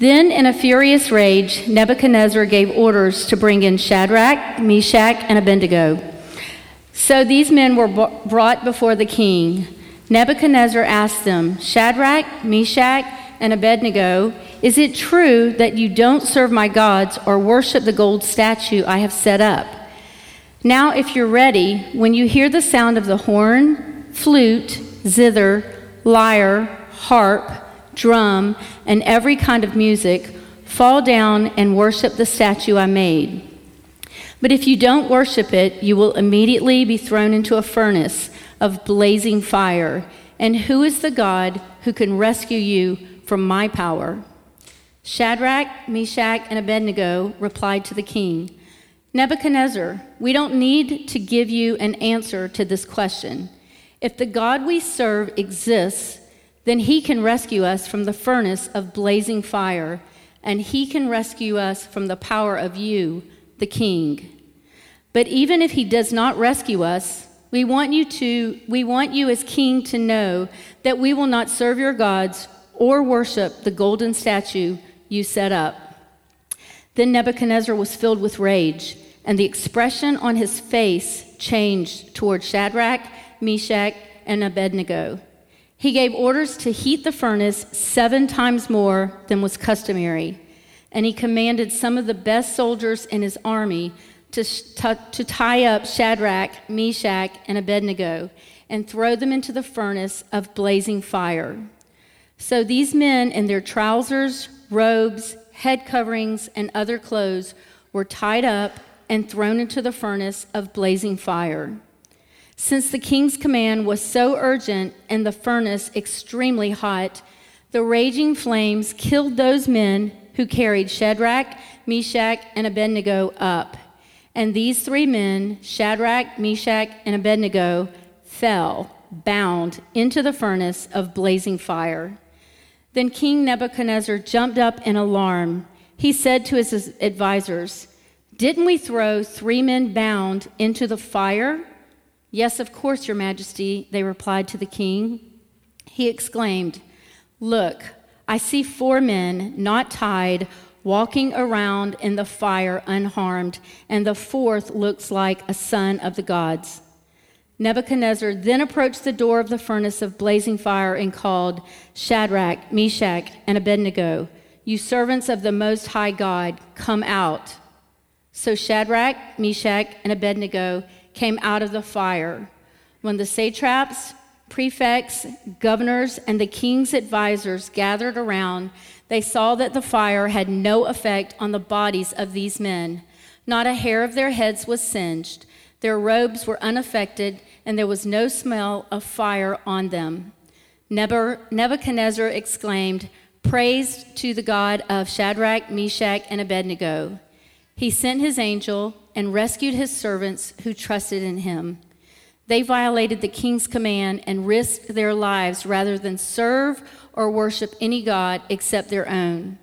Then, in a furious rage, Nebuchadnezzar gave orders to bring in Shadrach, Meshach, and Abednego. So these men were brought before the king. Nebuchadnezzar asked them, Shadrach, Meshach, and Abednego, is it true that you don't serve my gods or worship the gold statue I have set up? Now, if you're ready, when you hear the sound of the horn, flute, zither, lyre, harp, drum, and every kind of music, fall down and worship the statue I made. But if you don't worship it, you will immediately be thrown into a furnace of blazing fire. And who is the God who can rescue you from my power? Shadrach, Meshach, and Abednego replied to the king Nebuchadnezzar, we don't need to give you an answer to this question. If the God we serve exists, then he can rescue us from the furnace of blazing fire, and he can rescue us from the power of you, the king. But even if he does not rescue us, we want you to we want you as king to know that we will not serve your gods or worship the golden statue you set up. Then Nebuchadnezzar was filled with rage, and the expression on his face changed toward Shadrach, Meshach, and Abednego. He gave orders to heat the furnace seven times more than was customary, and he commanded some of the best soldiers in his army to, to, tie up Shadrach, Meshach, and Abednego and throw them into the furnace of blazing fire. So these men, in their trousers, robes, head coverings, and other clothes, were tied up and thrown into the furnace of blazing fire. Since the king's command was so urgent and the furnace extremely hot, the raging flames killed those men who carried Shadrach, Meshach, and Abednego up. And these three men, Shadrach, Meshach, and Abednego, fell, bound, into the furnace of blazing fire. Then King Nebuchadnezzar jumped up in alarm. He said to his advisors, Didn't we throw three men bound into the fire? Yes, of course, Your Majesty, they replied to the king. He exclaimed, Look, I see four men not tied walking around in the fire unharmed, and the fourth looks like a son of the gods. Nebuchadnezzar then approached the door of the furnace of blazing fire and called Shadrach, Meshach, and Abednego, You servants of the Most High God, come out. So Shadrach, Meshach, and Abednego came out of the fire. When the satraps, prefects, governors, and the king's advisors gathered around, they saw that the fire had no effect on the bodies of these men. Not a hair of their heads was singed, their robes were unaffected, and there was no smell of fire on them. Nebuchadnezzar exclaimed, Praise to the God of Shadrach, Meshach, and Abednego. He sent his angel and rescued his servants who trusted in him. They violated the king's command and risked their lives rather than serve or worship any God except their own.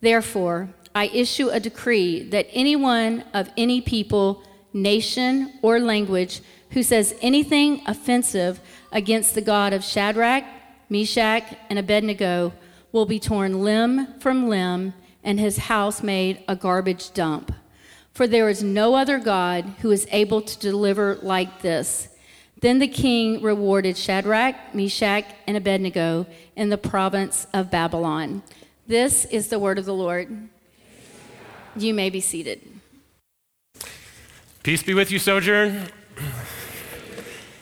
Therefore, I issue a decree that anyone of any people, nation, or language who says anything offensive against the God of Shadrach, Meshach, and Abednego will be torn limb from limb and his house made a garbage dump. For there is no other God who is able to deliver like this. Then the king rewarded Shadrach, Meshach, and Abednego in the province of Babylon. This is the word of the Lord. You may be seated. Peace be with you, Sojourn.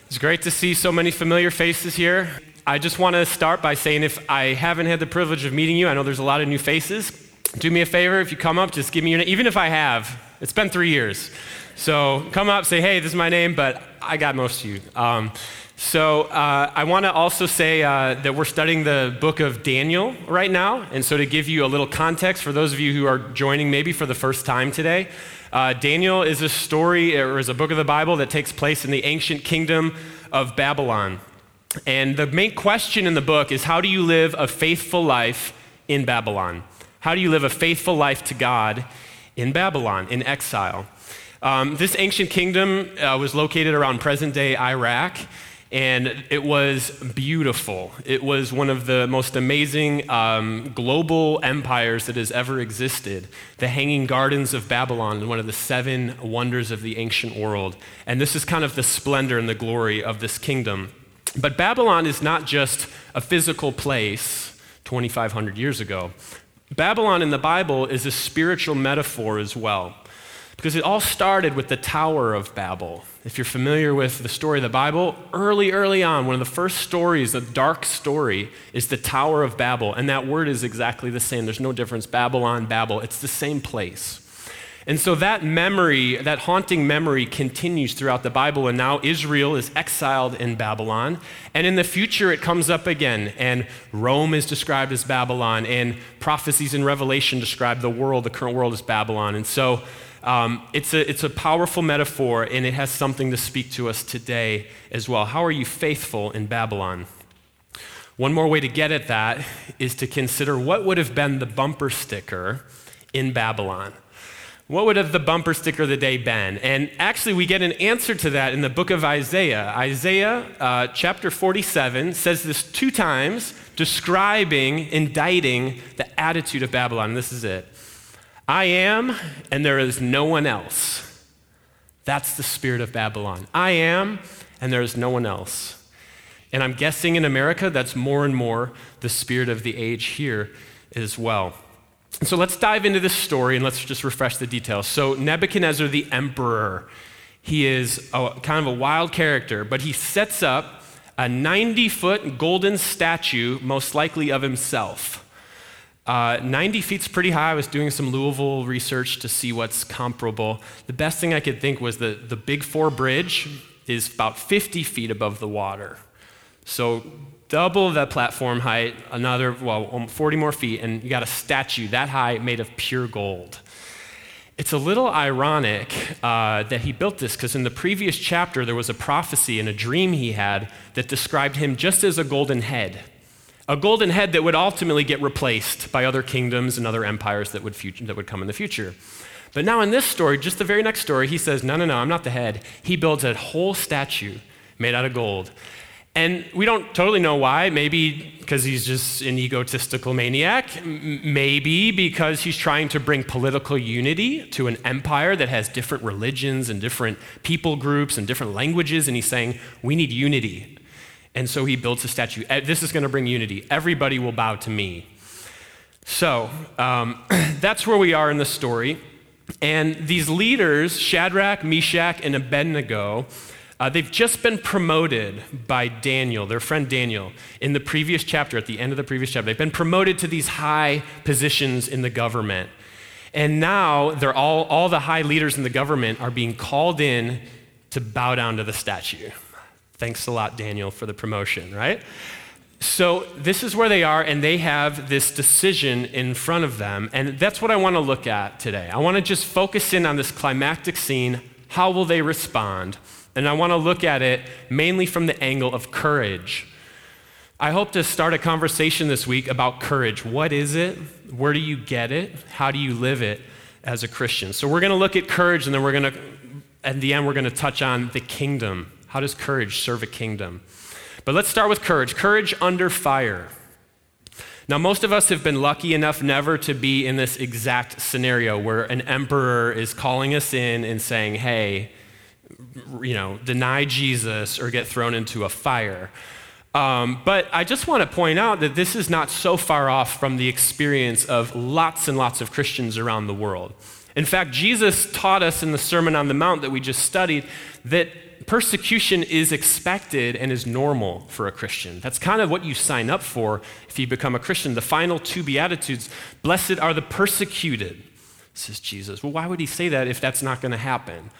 It's great to see so many familiar faces here. I just want to start by saying if I haven't had the privilege of meeting you, I know there's a lot of new faces. Do me a favor, if you come up, just give me your name. Even if I have, it's been three years. So come up, say, hey, this is my name, but I got most of you. Um, so uh, I want to also say uh, that we're studying the book of Daniel right now. And so to give you a little context for those of you who are joining maybe for the first time today, uh, Daniel is a story or is a book of the Bible that takes place in the ancient kingdom of Babylon. And the main question in the book is how do you live a faithful life in Babylon? How do you live a faithful life to God in Babylon, in exile? Um, this ancient kingdom uh, was located around present day Iraq. and it was beautiful. It was one of the most amazing um, global empires that has ever existed. The Hanging Gardens of Babylon, one of the seven wonders of the ancient world. And this is kind of the splendor and the glory of this kingdom. But Babylon is not just a physical place 2,500 years ago. Babylon in the Bible is a spiritual metaphor as well. Because it all started with the Tower of Babel. If you're familiar with the story of the Bible, early, early on, one of the first stories, a dark story, is the Tower of Babel. And that word is exactly the same. There's no difference. Babylon, Babel, it's the same place. And so that memory, that haunting memory, continues throughout the Bible. And now Israel is exiled in Babylon. And in the future, it comes up again. And Rome is described as Babylon. And prophecies in Revelation describe the world, the current world, as Babylon. And so um, it's, a, it's a powerful metaphor, and it has something to speak to us today as well. How are you faithful in Babylon? One more way to get at that is to consider what would have been the bumper sticker in Babylon. What would have the bumper sticker of the day been? And actually, we get an answer to that in the book of Isaiah. Isaiah uh, chapter 47 says this two times, describing, indicting the attitude of Babylon. And this is it I am, and there is no one else. That's the spirit of Babylon. I am, and there is no one else. And I'm guessing in America, that's more and more the spirit of the age here as well. So let's dive into this story and let's just refresh the details. So, Nebuchadnezzar, the emperor, he is a, kind of a wild character, but he sets up a 90 foot golden statue, most likely of himself. Uh, 90 feet's pretty high. I was doing some Louisville research to see what's comparable. The best thing I could think was that the Big Four Bridge is about 50 feet above the water. So double that platform height, another, well, 40 more feet, and you got a statue that high made of pure gold. It's a little ironic uh, that he built this because in the previous chapter there was a prophecy and a dream he had that described him just as a golden head a golden head that would ultimately get replaced by other kingdoms and other empires that would, future, that would come in the future. But now in this story, just the very next story, he says, No, no, no, I'm not the head. He builds a whole statue made out of gold. And we don't totally know why. Maybe because he's just an egotistical maniac. Maybe because he's trying to bring political unity to an empire that has different religions and different people groups and different languages. And he's saying, we need unity. And so he builds a statue. This is going to bring unity. Everybody will bow to me. So um, that's where we are in the story. And these leaders, Shadrach, Meshach, and Abednego, uh, they've just been promoted by Daniel, their friend Daniel, in the previous chapter, at the end of the previous chapter. They've been promoted to these high positions in the government. And now they're all, all the high leaders in the government are being called in to bow down to the statue. Thanks a lot, Daniel, for the promotion, right? So, this is where they are, and they have this decision in front of them. And that's what I want to look at today. I want to just focus in on this climactic scene. How will they respond? And I want to look at it mainly from the angle of courage. I hope to start a conversation this week about courage. What is it? Where do you get it? How do you live it as a Christian? So, we're going to look at courage, and then we're going to, at the end, we're going to touch on the kingdom how does courage serve a kingdom? But let's start with courage. Courage under fire. Now, most of us have been lucky enough never to be in this exact scenario where an emperor is calling us in and saying, hey, you know, deny Jesus or get thrown into a fire. Um, but I just want to point out that this is not so far off from the experience of lots and lots of Christians around the world. In fact, Jesus taught us in the Sermon on the Mount that we just studied that persecution is expected and is normal for a Christian. That's kind of what you sign up for if you become a Christian. The final two Beatitudes Blessed are the persecuted, says Jesus. Well, why would he say that if that's not going to happen?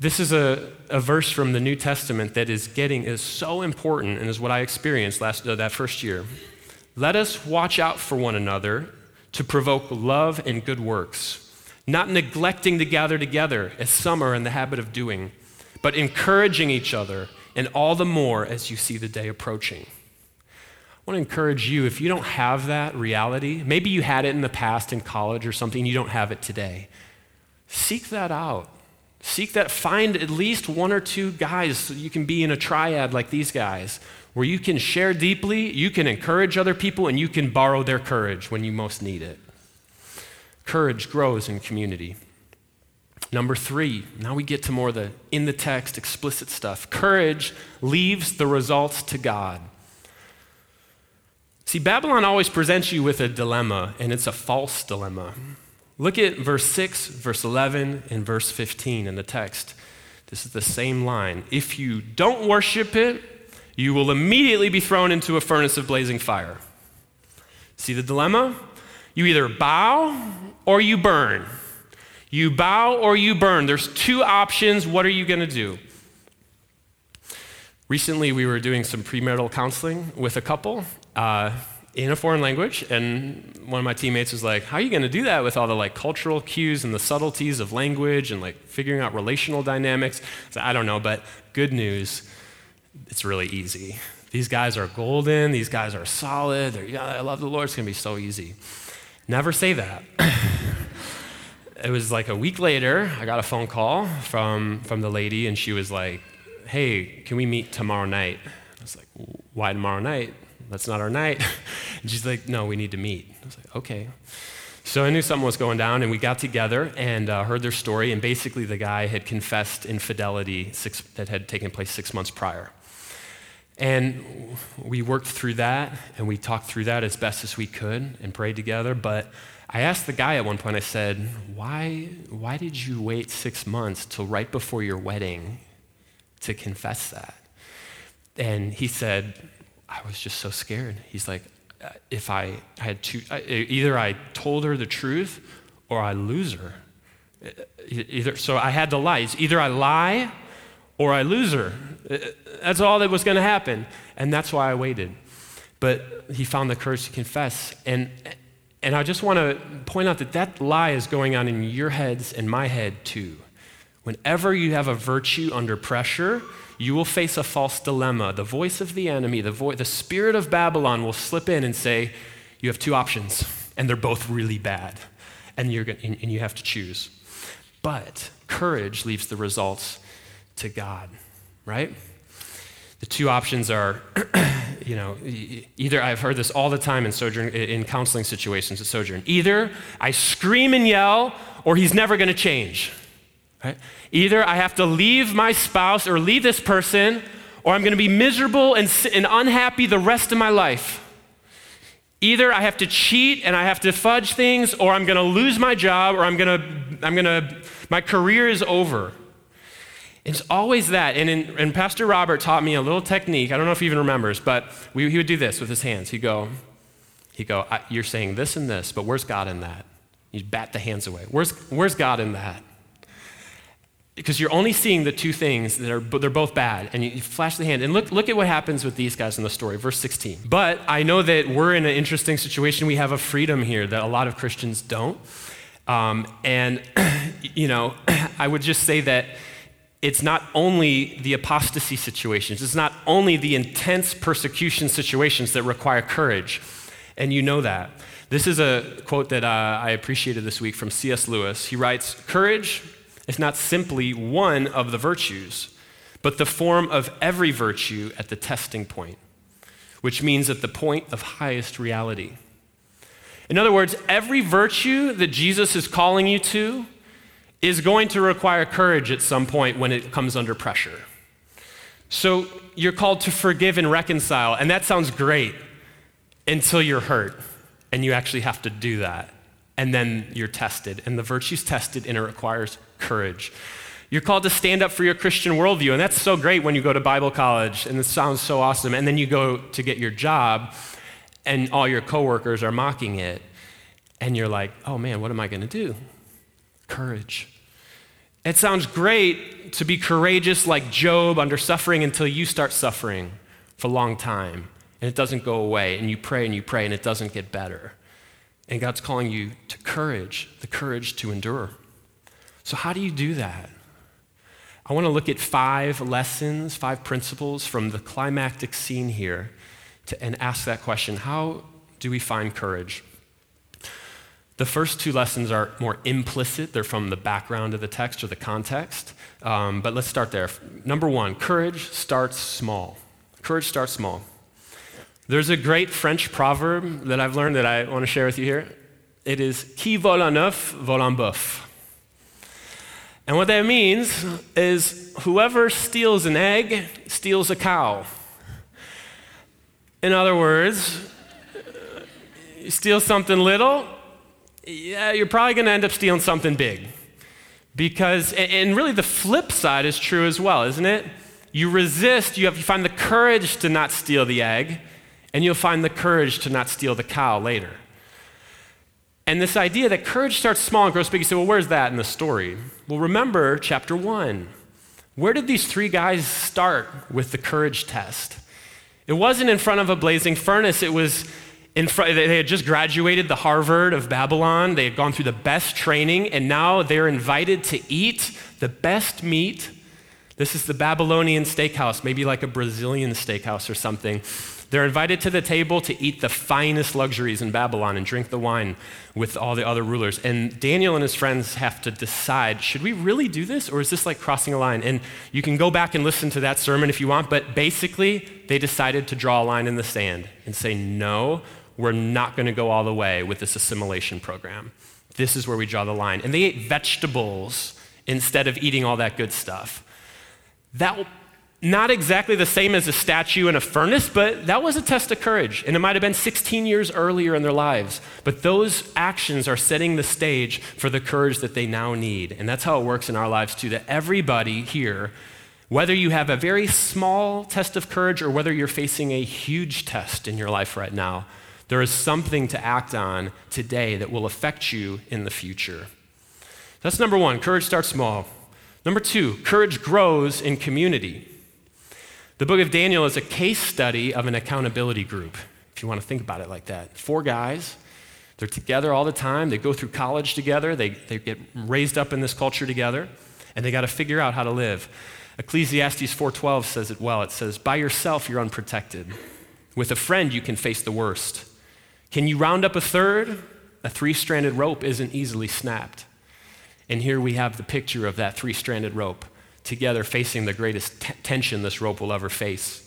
This is a, a verse from the New Testament that is getting is so important and is what I experienced last uh, that first year. Let us watch out for one another to provoke love and good works, not neglecting to gather together as some are in the habit of doing, but encouraging each other, and all the more as you see the day approaching. I want to encourage you if you don't have that reality, maybe you had it in the past in college or something, you don't have it today. Seek that out. Seek that, find at least one or two guys so you can be in a triad like these guys, where you can share deeply, you can encourage other people, and you can borrow their courage when you most need it. Courage grows in community. Number three, now we get to more the in the text explicit stuff. Courage leaves the results to God. See, Babylon always presents you with a dilemma, and it's a false dilemma. Look at verse 6, verse 11, and verse 15 in the text. This is the same line. If you don't worship it, you will immediately be thrown into a furnace of blazing fire. See the dilemma? You either bow or you burn. You bow or you burn. There's two options. What are you going to do? Recently, we were doing some premarital counseling with a couple. Uh, in a foreign language and one of my teammates was like how are you going to do that with all the like cultural cues and the subtleties of language and like figuring out relational dynamics? I don't know but good news it's really easy. These guys are golden these guys are solid They're, yeah, i love the lord it's going to be so easy. Never say that. It was like a week later i got a phone call from from the lady and she was like hey can we meet tomorrow night? I was like why tomorrow night that's not our night. And she's like, no, we need to meet. I was like, okay. So I knew something was going down, and we got together and uh, heard their story. And basically, the guy had confessed infidelity six, that had taken place six months prior. And we worked through that, and we talked through that as best as we could and prayed together. But I asked the guy at one point, I said, why, why did you wait six months till right before your wedding to confess that? And he said, I was just so scared. He's like, uh, if I had two, either I told her the truth or I lose her. Uh, either, so I had to lie. It's either I lie or I lose her. Uh, that's all that was going to happen. And that's why I waited. But he found the courage to confess. And, and I just want to point out that that lie is going on in your heads and my head too. Whenever you have a virtue under pressure, you will face a false dilemma. The voice of the enemy, the, vo- the spirit of Babylon will slip in and say, You have two options, and they're both really bad, and, you're going and, and you have to choose. But courage leaves the results to God, right? The two options are, you know, either I've heard this all the time in sojourn in counseling situations at Sojourn. Either I scream and yell, or he's never going to change. Right? Either I have to leave my spouse or leave this person, or I'm going to be miserable and, and unhappy the rest of my life. Either I have to cheat and I have to fudge things, or I'm going to lose my job, or I'm going to, I'm going to, my career is over. It's always that. And, in, and Pastor Robert taught me a little technique. I don't know if he even remembers, but we, he would do this with his hands. He'd go, he'd go, You're saying this and this, but where's God in that? You'd bat the hands away. Where's, where's God in that? Because you're only seeing the two things that are they're both bad and you, flash the hand and look look at what happens with these guys in the story verse 16 but i know that we're in an interesting situation. We have a freedom here that a lot of christians don't. Um, and you know i would just say that it's not only the apostasy situations it's not only the intense persecution situations that require courage. And you know that. This is a quote that uh, i appreciated this week from cs lewis. He writes courage is not simply one of the virtues, but the form of every virtue at the testing point, which means at the point of highest reality. In other words, every virtue that Jesus is calling you to is going to require courage at some point when it comes under pressure. So you're called to forgive and reconcile, and that sounds great until you're hurt and you actually have to do that. And then you're tested, and the virtue's tested, and it requires courage. You're called to stand up for your Christian worldview, and that's so great when you go to Bible college, and it sounds so awesome. And then you go to get your job, and all your coworkers are mocking it, and you're like, oh man, what am I going to do? Courage. It sounds great to be courageous like Job under suffering until you start suffering for a long time and it doesn't go away, and you pray and you pray and it doesn't get better. And God's calling you to courage, the courage to endure. So, how do you do that? I want to look at five lessons, five principles from the climactic scene here to, and ask that question How do we find courage? The first two lessons are more implicit, they're from the background of the text or the context. Um, but let's start there. Number one, courage starts small. Courage starts small. There's a great French proverb that I've learned that I want to share with you here. It is qui vole un œuf vole un bœuf. And what that means is whoever steals an egg steals a cow. In other words, you steal something little, yeah, you're probably going to end up stealing something big. Because, and really the flip side is true as well, isn't it? You resist, you, have, you find the courage to not steal the egg, and you'll find the courage to not steal the cow later. And this idea that courage starts small and grows big, you say, well, where's that in the story? Well, remember chapter one. Where did these three guys start with the courage test? It wasn't in front of a blazing furnace, it was in front, they had just graduated the Harvard of Babylon. They had gone through the best training, and now they're invited to eat the best meat. This is the Babylonian steakhouse, maybe like a Brazilian steakhouse or something. They're invited to the table to eat the finest luxuries in Babylon and drink the wine with all the other rulers. And Daniel and his friends have to decide should we really do this or is this like crossing a line? And you can go back and listen to that sermon if you want, but basically, they decided to draw a line in the sand and say, no, we're not going to go all the way with this assimilation program. This is where we draw the line. And they ate vegetables instead of eating all that good stuff. That not exactly the same as a statue in a furnace, but that was a test of courage. And it might have been 16 years earlier in their lives. But those actions are setting the stage for the courage that they now need. And that's how it works in our lives, too, that everybody here, whether you have a very small test of courage or whether you're facing a huge test in your life right now, there is something to act on today that will affect you in the future. That's number one courage starts small. Number two, courage grows in community. The book of Daniel is a case study of an accountability group, if you want to think about it like that. Four guys, they're together all the time, they go through college together, they, they get raised up in this culture together, and they got to figure out how to live. Ecclesiastes 4:12 says it well. It says, "By yourself you're unprotected. With a friend you can face the worst. Can you round up a third? A three-stranded rope isn't easily snapped." And here we have the picture of that three-stranded rope together facing the greatest t- tension this rope will ever face.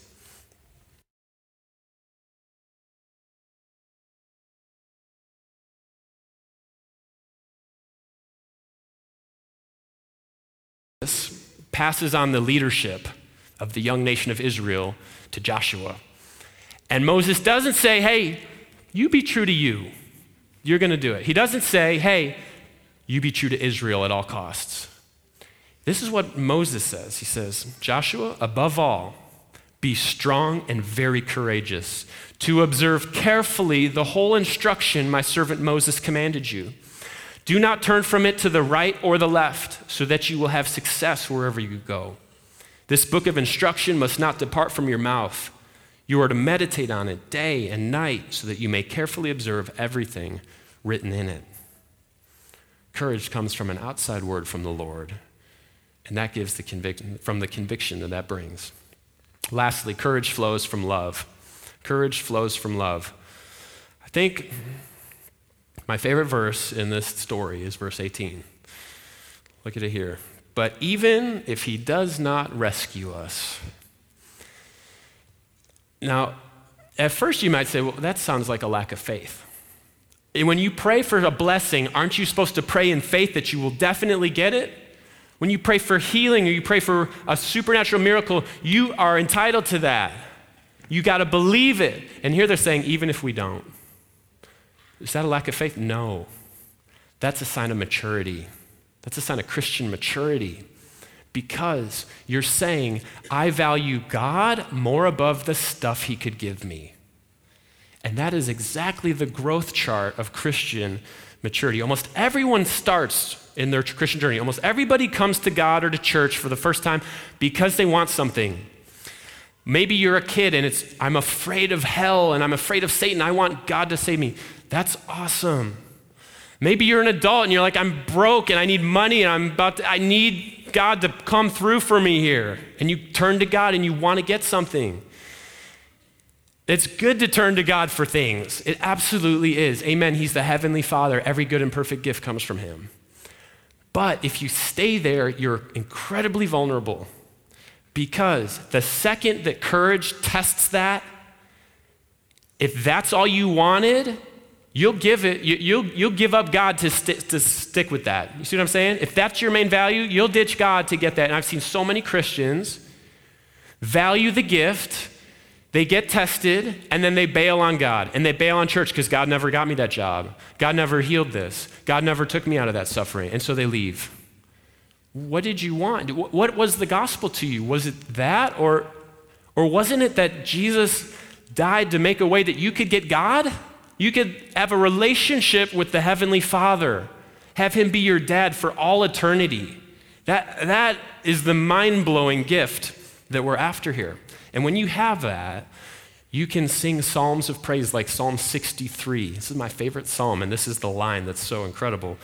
This passes on the leadership of the young nation of Israel to Joshua. And Moses doesn't say, hey, you be true to you. You're going to do it. He doesn't say, hey, you be true to Israel at all costs. This is what Moses says. He says, Joshua, above all, be strong and very courageous, to observe carefully the whole instruction my servant Moses commanded you. Do not turn from it to the right or the left, so that you will have success wherever you go. This book of instruction must not depart from your mouth. You are to meditate on it day and night, so that you may carefully observe everything written in it. Courage comes from an outside word from the Lord and that gives the conviction, from the conviction that that brings. Lastly, courage flows from love. Courage flows from love. I think my favorite verse in this story is verse 18. Look at it here. But even if he does not rescue us. Now, at first you might say, well, that sounds like a lack of faith. And when you pray for a blessing, aren't you supposed to pray in faith that you will definitely get it? When you pray for healing or you pray for a supernatural miracle, you are entitled to that. You got to believe it. And here they're saying, even if we don't. Is that a lack of faith? No. That's a sign of maturity. That's a sign of Christian maturity. Because you're saying, I value God more above the stuff He could give me. And that is exactly the growth chart of Christian maturity. Almost everyone starts in their Christian journey. Almost everybody comes to God or to church for the first time because they want something. Maybe you're a kid and it's, I'm afraid of hell and I'm afraid of Satan. I want God to save me. That's awesome. Maybe you're an adult and you're like, I'm broke and I need money and I'm about to, I need God to come through for me here. And you turn to God and you want to get something. It's good to turn to God for things. It absolutely is. Amen. He's the Heavenly Father. Every good and perfect gift comes from Him. But if you stay there, you're incredibly vulnerable because the second that courage tests that, if that's all you wanted, you'll give it, you, will you'll give up God to, st- to stick with that. You see what I'm saying? If that's your main value, you'll ditch God to get that. And I've seen so many Christians value the gift, they get tested, and then they bail on God. And they bail on church because God never got me that job. God never healed this. God never took me out of that suffering. And so they leave. What did you want? What was the gospel to you? Was it that? Or, or wasn't it that Jesus died to make a way that you could get God? You could have a relationship with the Heavenly Father, have Him be your dad for all eternity. That, that is the mind blowing gift that we're after here. And when you have that, you can sing psalms of praise like Psalm 63. This is my favorite psalm, and this is the line that's so incredible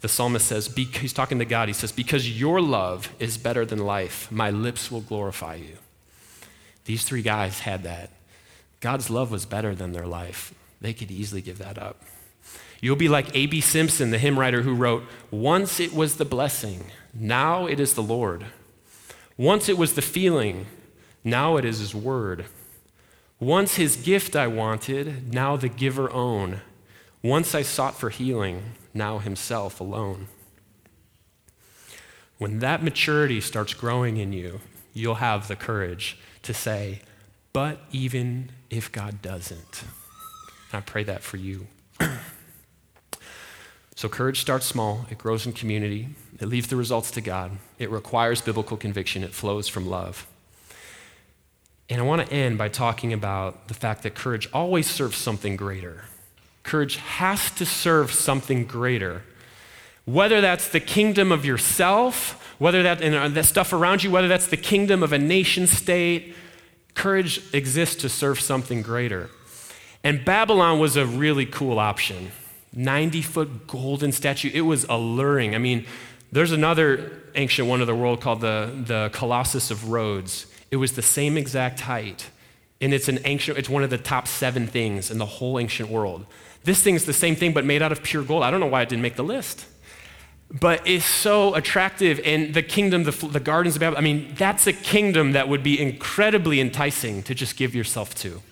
the psalmist says, he's talking to God, he says, Because your love is better than life, my lips will glorify you. These three guys had that. God's love was better than their life. They could easily give that up. You'll be like A.B. Simpson, the hymn writer who wrote, Once it was the blessing, now it is the Lord. Once it was the feeling, now it is his word. Once his gift I wanted, now the giver own. Once I sought for healing, now himself alone. When that maturity starts growing in you, you'll have the courage to say, but even if God doesn't. I pray that for you. so, courage starts small, it grows in community, it leaves the results to God, it requires biblical conviction, it flows from love. And I want to end by talking about the fact that courage always serves something greater. Courage has to serve something greater. Whether that's the kingdom of yourself, whether that and the stuff around you, whether that's the kingdom of a nation state, courage exists to serve something greater. And Babylon was a really cool option. 90 foot golden statue. It was alluring. I mean, there's another ancient one of the world called the, the Colossus of Rhodes. It was the same exact height. And it's an ancient, it's one of the top seven things in the whole ancient world. This thing's the same thing, but made out of pure gold. I don't know why it didn't make the list. But it's so attractive. And the kingdom, the, the gardens of Babylon, I mean, that's a kingdom that would be incredibly enticing to just give yourself to.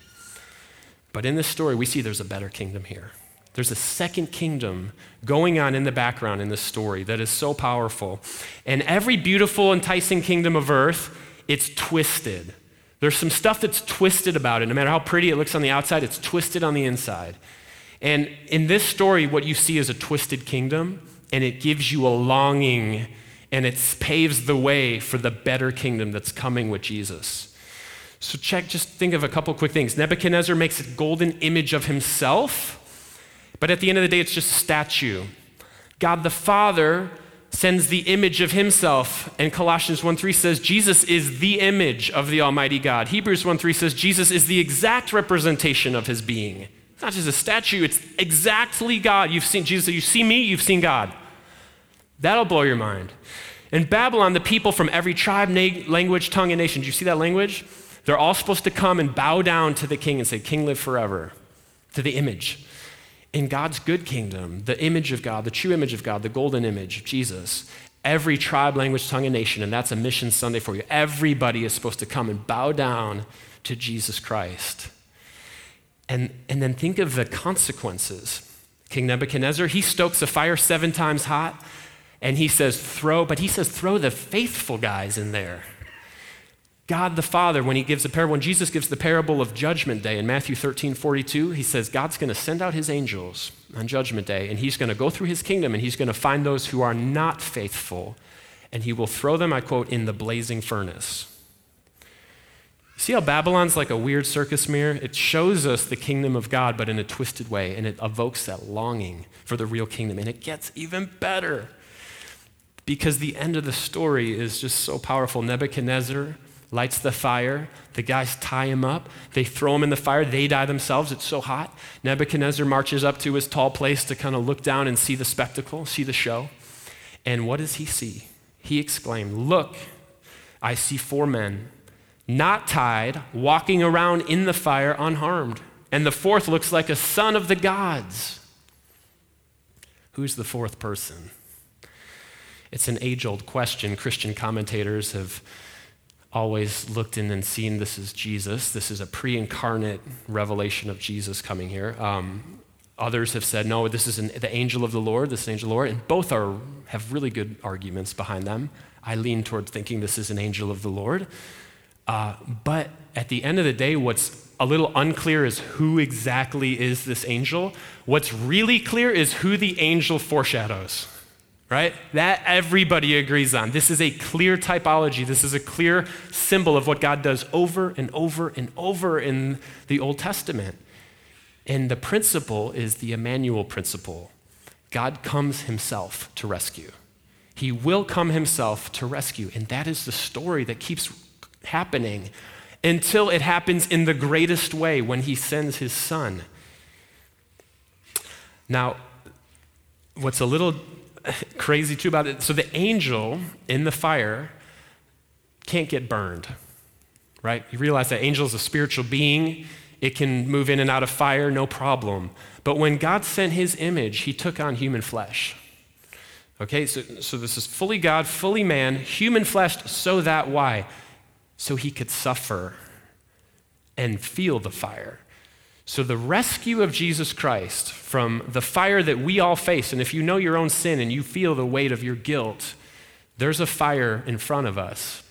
But in this story, we see there's a better kingdom here. There's a second kingdom going on in the background in this story that is so powerful. And every beautiful, enticing kingdom of earth, it's twisted. There's some stuff that's twisted about it. No matter how pretty it looks on the outside, it's twisted on the inside. And in this story, what you see is a twisted kingdom, and it gives you a longing and it paves the way for the better kingdom that's coming with Jesus. So, check, just think of a couple quick things. Nebuchadnezzar makes a golden image of himself, but at the end of the day, it's just a statue. God the Father sends the image of himself, and Colossians 1 3 says Jesus is the image of the Almighty God. Hebrews 1 3 says Jesus is the exact representation of his being. It's not just a statue, it's exactly God. You've seen Jesus, you see me, you've seen God. That'll blow your mind. In Babylon, the people from every tribe, na- language, tongue, and nation, do you see that language? They're all supposed to come and bow down to the king and say, King, live forever, to the image. In God's good kingdom, the image of God, the true image of God, the golden image, of Jesus, every tribe, language, tongue, and nation, and that's a mission Sunday for you. Everybody is supposed to come and bow down to Jesus Christ. And, and then think of the consequences. King Nebuchadnezzar, he stokes a fire seven times hot, and he says, throw, but he says, throw the faithful guys in there. God the Father, when he gives the parable, when Jesus gives the parable of Judgment Day in Matthew 13, 42, he says, God's going to send out his angels on Judgment Day, and he's going to go through his kingdom, and he's going to find those who are not faithful, and he will throw them, I quote, in the blazing furnace. See how Babylon's like a weird circus mirror? It shows us the kingdom of God, but in a twisted way, and it evokes that longing for the real kingdom. And it gets even better. because the end of the story is just so powerful. Nebuchadnezzar lights the fire. The guys tie him up. They throw him in the fire. They die themselves. It's so hot. Nebuchadnezzar marches up to his tall place to kind of look down and see the spectacle, see the show. And what does he see? He exclaimed, Look, I see four men, not tied, walking around in the fire unharmed. And the fourth looks like a son of the gods. Who's the fourth person? It's an age old question. Christian commentators have always looked in and seen this is Jesus. This is a pre incarnate revelation of Jesus coming here. Um, others have said, no, this is an, the angel of the Lord, this is an angel of the Lord. And both are, have really good arguments behind them. I lean toward thinking this is an angel of the Lord. Uh, but at the end of the day, what's a little unclear is who exactly is this angel. What's really clear is who the angel foreshadows right? That everybody agrees on. This is a clear typology. This is a clear symbol of what God does over and over and over in the Old Testament. And the principle is the Emmanuel principle God comes himself to rescue. He will come himself to rescue. And that is the story that keeps happening until it happens in the greatest way when he sends his son. Now, what's a little crazy too about it. So the angel in the fire can't get burned, right? You realize that angel is a spiritual being. It can move in and out of fire, no problem. But when God sent his image, he took on human flesh. Okay, so, so this is fully God, fully man, human flesh, so that why? So he could suffer and feel the fire. So, the rescue of Jesus Christ from the fire that we all face, and if you know your own sin and you feel the weight of your guilt, there's a fire in front of us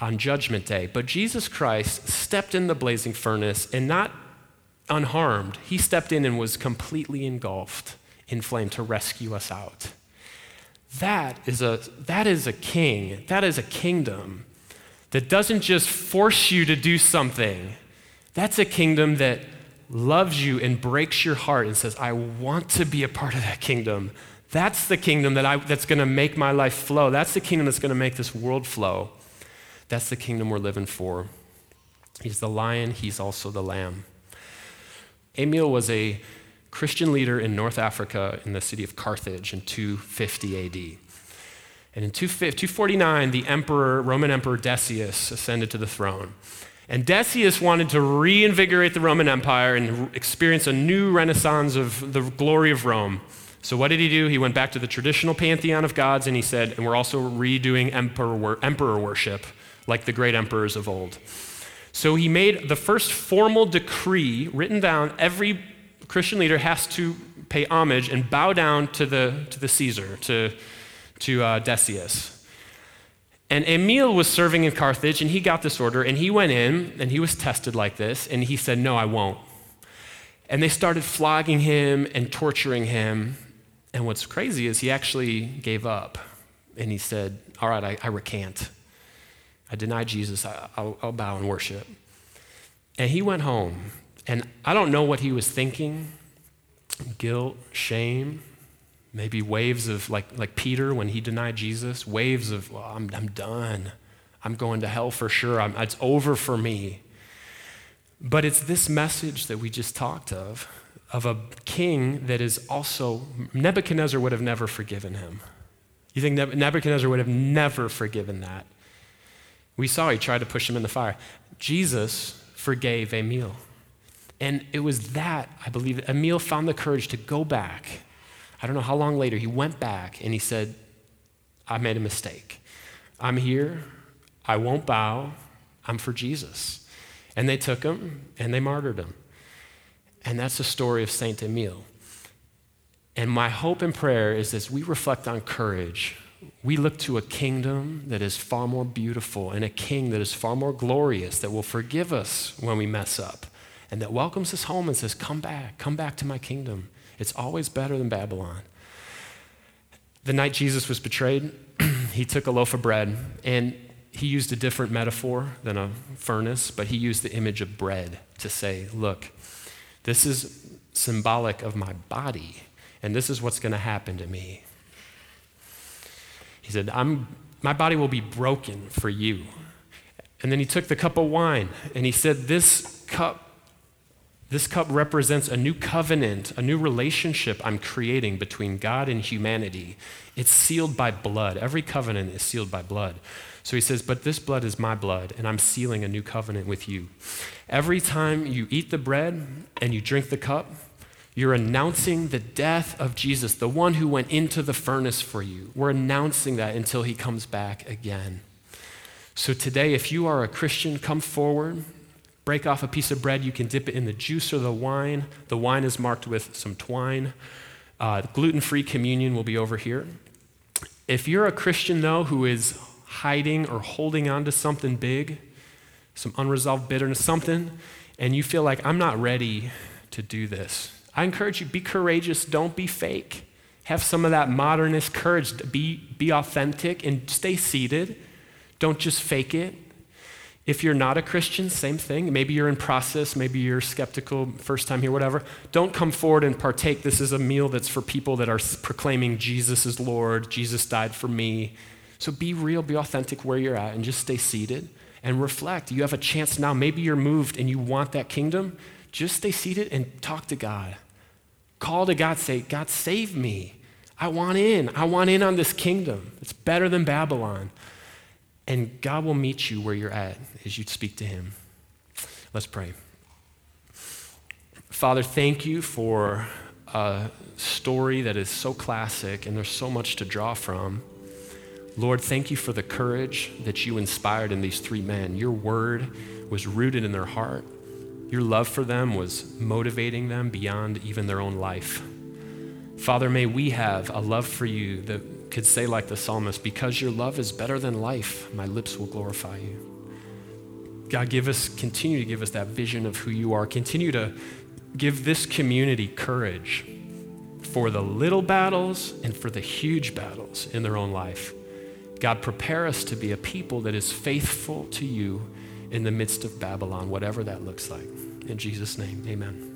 on Judgment Day. But Jesus Christ stepped in the blazing furnace and not unharmed, he stepped in and was completely engulfed in flame to rescue us out. That is a, that is a king, that is a kingdom that doesn't just force you to do something. That's a kingdom that loves you and breaks your heart and says, I want to be a part of that kingdom. That's the kingdom that I, that's going to make my life flow. That's the kingdom that's going to make this world flow. That's the kingdom we're living for. He's the lion, he's also the lamb. Emil was a Christian leader in North Africa in the city of Carthage in 250 AD. And in 249, the emperor, Roman Emperor Decius, ascended to the throne. And Decius wanted to reinvigorate the Roman Empire and experience a new renaissance of the glory of Rome. So, what did he do? He went back to the traditional pantheon of gods and he said, and we're also redoing emperor, emperor worship like the great emperors of old. So, he made the first formal decree written down every Christian leader has to pay homage and bow down to the, to the Caesar, to, to uh, Decius. And Emil was serving in Carthage, and he got this order, and he went in, and he was tested like this, and he said, No, I won't. And they started flogging him and torturing him. And what's crazy is he actually gave up, and he said, All right, I, I recant. I deny Jesus, I, I'll, I'll bow and worship. And he went home, and I don't know what he was thinking guilt, shame, Maybe waves of, like, like Peter when he denied Jesus, waves of, well, I'm, I'm done. I'm going to hell for sure. I'm, it's over for me. But it's this message that we just talked of, of a king that is also, Nebuchadnezzar would have never forgiven him. You think Nebuchadnezzar would have never forgiven that? We saw he tried to push him in the fire. Jesus forgave Emil. And it was that, I believe, Emil found the courage to go back I don't know how long later, he went back and he said, I made a mistake. I'm here. I won't bow. I'm for Jesus. And they took him and they martyred him. And that's the story of Saint Emile. And my hope and prayer is as we reflect on courage, we look to a kingdom that is far more beautiful and a king that is far more glorious, that will forgive us when we mess up, and that welcomes us home and says, Come back, come back to my kingdom. It's always better than Babylon. The night Jesus was betrayed, he took a loaf of bread and he used a different metaphor than a furnace, but he used the image of bread to say, Look, this is symbolic of my body, and this is what's going to happen to me. He said, I'm, My body will be broken for you. And then he took the cup of wine and he said, This cup this cup represents a new covenant, a new relationship I'm creating between God and humanity. It's sealed by blood. Every covenant is sealed by blood. So he says, But this blood is my blood, and I'm sealing a new covenant with you. Every time you eat the bread and you drink the cup, you're announcing the death of Jesus, the one who went into the furnace for you. We're announcing that until he comes back again. So today, if you are a Christian, come forward break off a piece of bread, you can dip it in the juice or the wine. The wine is marked with some twine. Uh, Gluten free communion will be over here. If you're a Christian, though, who is hiding or holding on to something big, some unresolved bitterness, something, and you feel like, I'm not ready to do this, I encourage you be courageous, don't be fake. Have some of that modernist courage, be, be authentic, and stay seated. Don't just fake it. If you're not a Christian, same thing. Maybe you're in process, maybe you're skeptical, first time here, whatever. Don't come forward and partake. This is a meal that's for people that are proclaiming Jesus is Lord, Jesus died for me. So be real, be authentic where you're at, and just stay seated and reflect. You have a chance now. Maybe you're moved and you want that kingdom. Just stay seated and talk to God. Call to God, say, God, save me. I want in. I want in on this kingdom. It's better than Babylon. And God will meet you where you're at as you speak to Him. Let's pray. Father, thank you for a story that is so classic and there's so much to draw from. Lord, thank you for the courage that you inspired in these three men. Your word was rooted in their heart. Your love for them was motivating them beyond even their own life. Father, may we have a love for you that could say, like the psalmist, Because your love is better than life, my lips will glorify you. God, give us, continue to give us that vision of who you are. Continue to give this community courage for the little battles and for the huge battles in their own life. God, prepare us to be a people that is faithful to you in the midst of Babylon, whatever that looks like. In Jesus' name, amen.